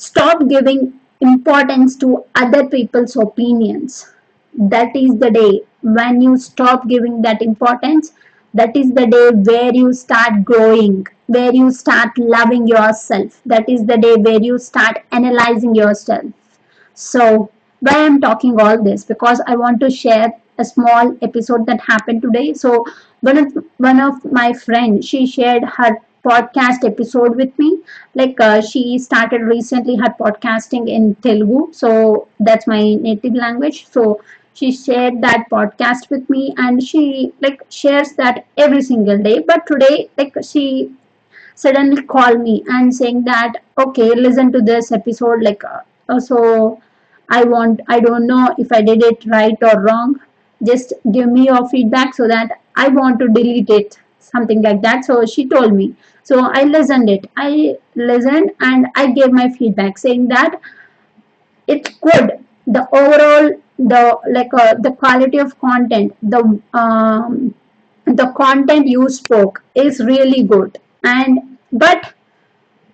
stop giving importance to other people's opinions. That is the day when you stop giving that importance. That is the day where you start growing where you start loving yourself. That is the day where you start analyzing yourself. So why i'm talking all this? Because i want to share a small episode that happened today. So one of one of my friend, she shared her podcast episode with me. Like uh, she started recently her podcasting in telugu so that's my native language. So she shared that podcast with me and she like shares that every single day. But today like she suddenly called me and saying that okay listen to this episode like uh, so i want i don't know if i did it right or wrong. Just give me your feedback so that i want to delete it something like that. So she told me. So i listened it. I listened and i gave my feedback saying that it's good the overall the like uh, the quality of content the um, the content you spoke is really good. And but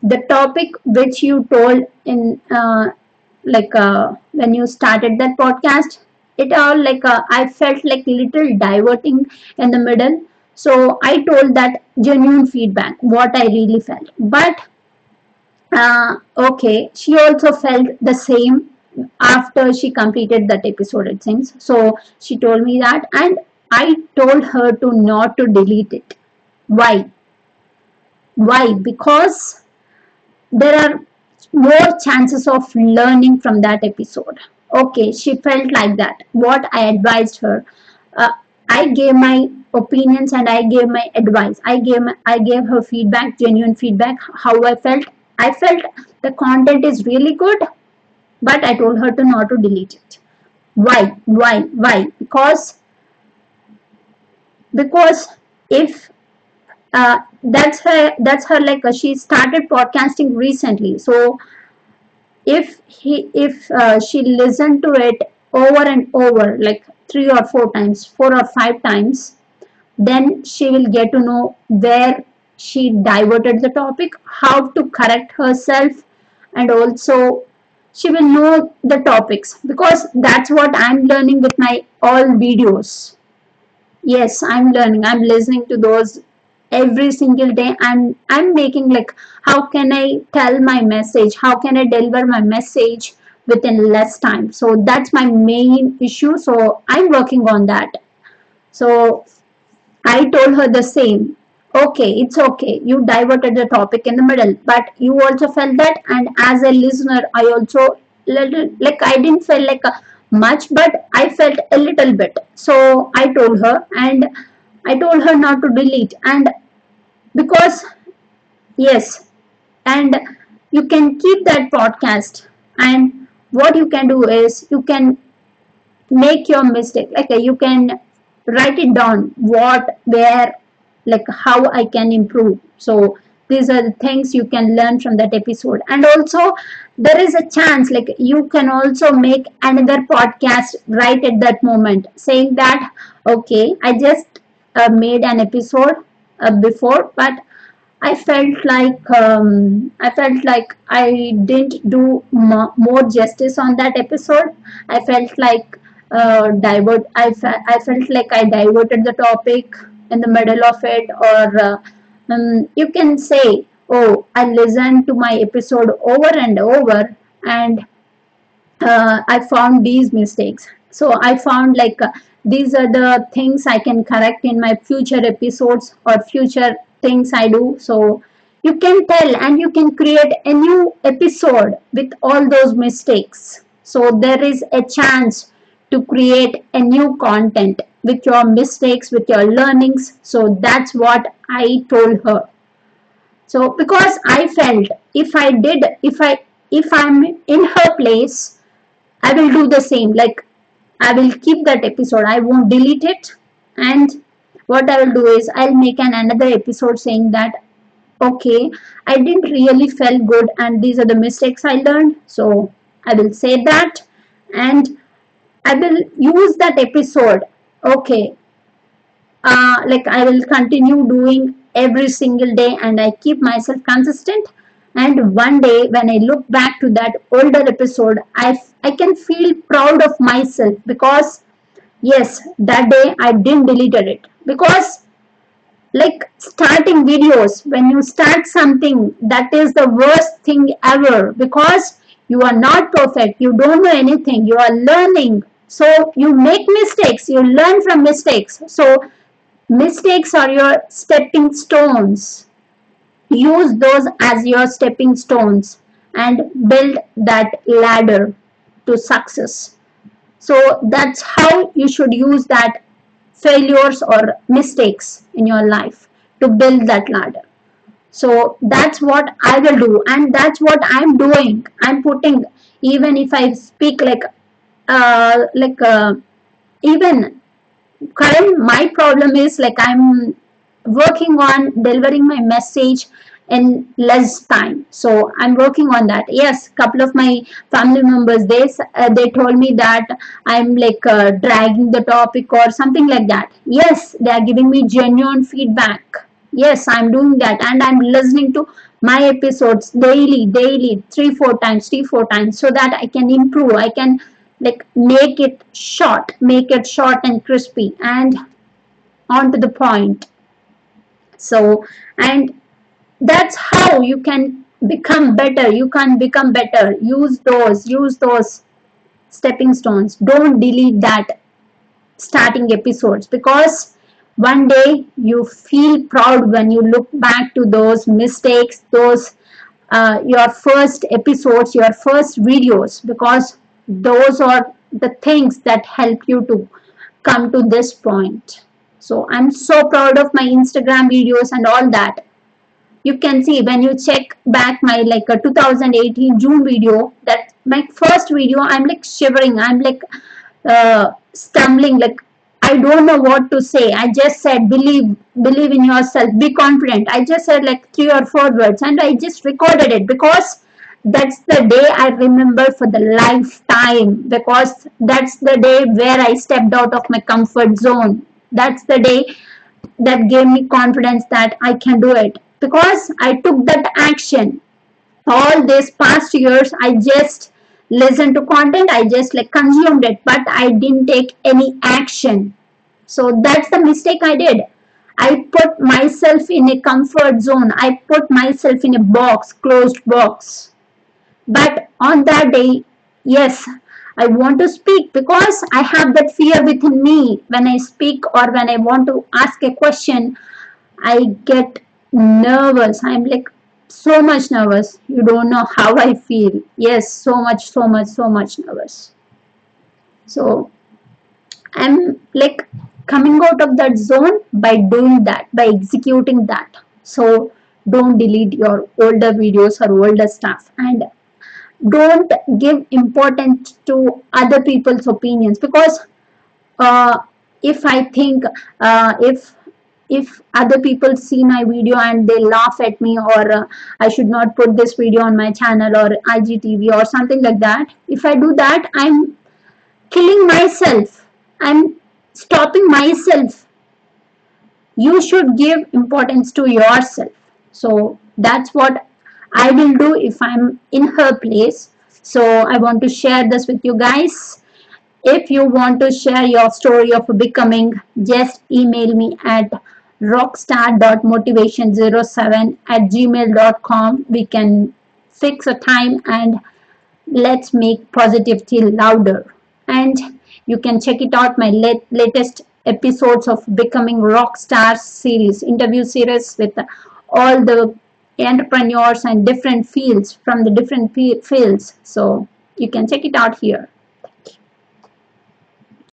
the topic which you told in uh, like uh, when you started that podcast it all like uh, i felt like little diverting in the middle so i told that genuine feedback what i really felt. But uh, okay she also felt the same after she completed that episode it seems. So she told me that and i told her to not to delete it. Why? Why? Because there are more chances of learning from that episode. Okay she felt like that. What i advised her uh, i gave my opinions and i gave my advice. I gave i gave her feedback genuine feedback how i felt. I felt the content is really good but i told her to not to delete it. Why? Why? Why? Because because if uh, that's her that's her like uh, she started podcasting recently. So if he if uh, she listened to it over and over like three or four times four or five times then she will get to know where she diverted the topic how to correct herself and also she will know the topics. Because that's what i'm learning with my all videos. Yes i'm learning. I'm listening to those every single day. And i'm making like how can i tell my message? How can i deliver my message within less time? So that's my main issue. So i'm working on that. So i told her the same. Okay it's okay. You diverted the topic in the middle but you also felt that and as a listener i also little like i didn't feel like much but i felt a little bit. So i told her and I told her not to delete and because yes and you can keep that podcast and what you can do is you can make your mistake. Like you can write it down what where like how I can improve so these are the things you can learn from that episode and also there is a chance like you can also make another podcast right at that moment saying that okay I just uh, made an episode uh, before but I felt like um, I felt like I didn't do more justice on that episode. I felt like uh, divert. I, fe- I felt like I diverted the topic in the middle of it, or uh, um, you can say, "Oh, I listened to my episode over and over, and uh, I found these mistakes." So I found like uh, these are the things I can correct in my future episodes or future things I do. So you can tell and you can create a new episode with all those mistakes. So there is a chance to create a new content with your mistakes, with your learnings. So that's what I told her. So because I felt if I did, if I if I'm in her place, I will do the same. Like I will keep that episode. I won't delete it. And what I will do is I'll make an another episode saying that okay, I didn't really felt good and these are the mistakes I learned. So I will say that and I will use that episode. Okay. Uh, like I will continue doing every single day and I keep myself consistent and one day when i look back to that older episode i i can feel proud of myself because yes that day i didn't deleted it because like starting videos when you start something that is the worst thing ever because you are not perfect you don't know anything you are learning so you make mistakes you learn from mistakes. So mistakes are your stepping stones. Use those as your stepping stones and build that ladder to success. So that's how you should use that failures or mistakes in your life to build that ladder. So that's what i will do and that's what i'm doing. I'm putting even if i speak like uh like uh, even current my problem is like i'm working on delivering my message in less time. So i'm working on that. Yes couple of my family members they uh, they told me that i'm like uh, dragging the topic or something like that. Yes they are giving me genuine feedback. Yes i'm doing that and i'm listening to my episodes daily daily three four times three four times so that i can improve i can like make it short. Make it short and crispy. And on to the point. So and that's how you can become better. You can become better. Use those use those stepping stones. Don't delete that starting episodes. Because one day you feel proud when you look back to those mistakes those uh, your first episodes your first videos. Because those are the things that help you to come to this point. So i'm so proud of my instagram videos and all that. You can see when you check back my like a 2018 June video that my first video I'm like shivering. I'm like uh, stumbling. Like I don't know what to say. I just said believe believe in yourself. Be confident. I just said like three or four words and I just recorded it because that's the day I remember for the lifetime because that's the day where I stepped out of my comfort zone that's the day that gave me confidence that I can do it because I took that action. All these past years, I just listened to content, I just like consumed it, but I didn't take any action. So that's the mistake I did. I put myself in a comfort zone. I put myself in a box, closed box. But on that day, yes, I want to speak because I have that fear within me. When I speak or when I want to ask a question, I get nervous. I'm like so much nervous. You don't know how i feel. Yes so much so much so much nervous. So i'm like coming out of that zone by doing that by executing that. So don't delete your older videos or older stuff. And don't give importance to other people's opinions because uh, if i think uh, if if other people see my video and they laugh at me or uh, I should not put this video on my channel or IGTV or something like that. If I do that, I'm killing myself. I'm stopping myself. You should give importance to yourself. So that's what I will do if I'm in her place. So I want to share this with you guys. If you want to share your story of becoming, just email me at rockstar.motivation07 at gmail.com. We can fix a time and let's make positivity louder. And you can check it out my late, latest episodes of Becoming Rockstar series, interview series with all the entrepreneurs and different fields from the different fields. So you can check it out here.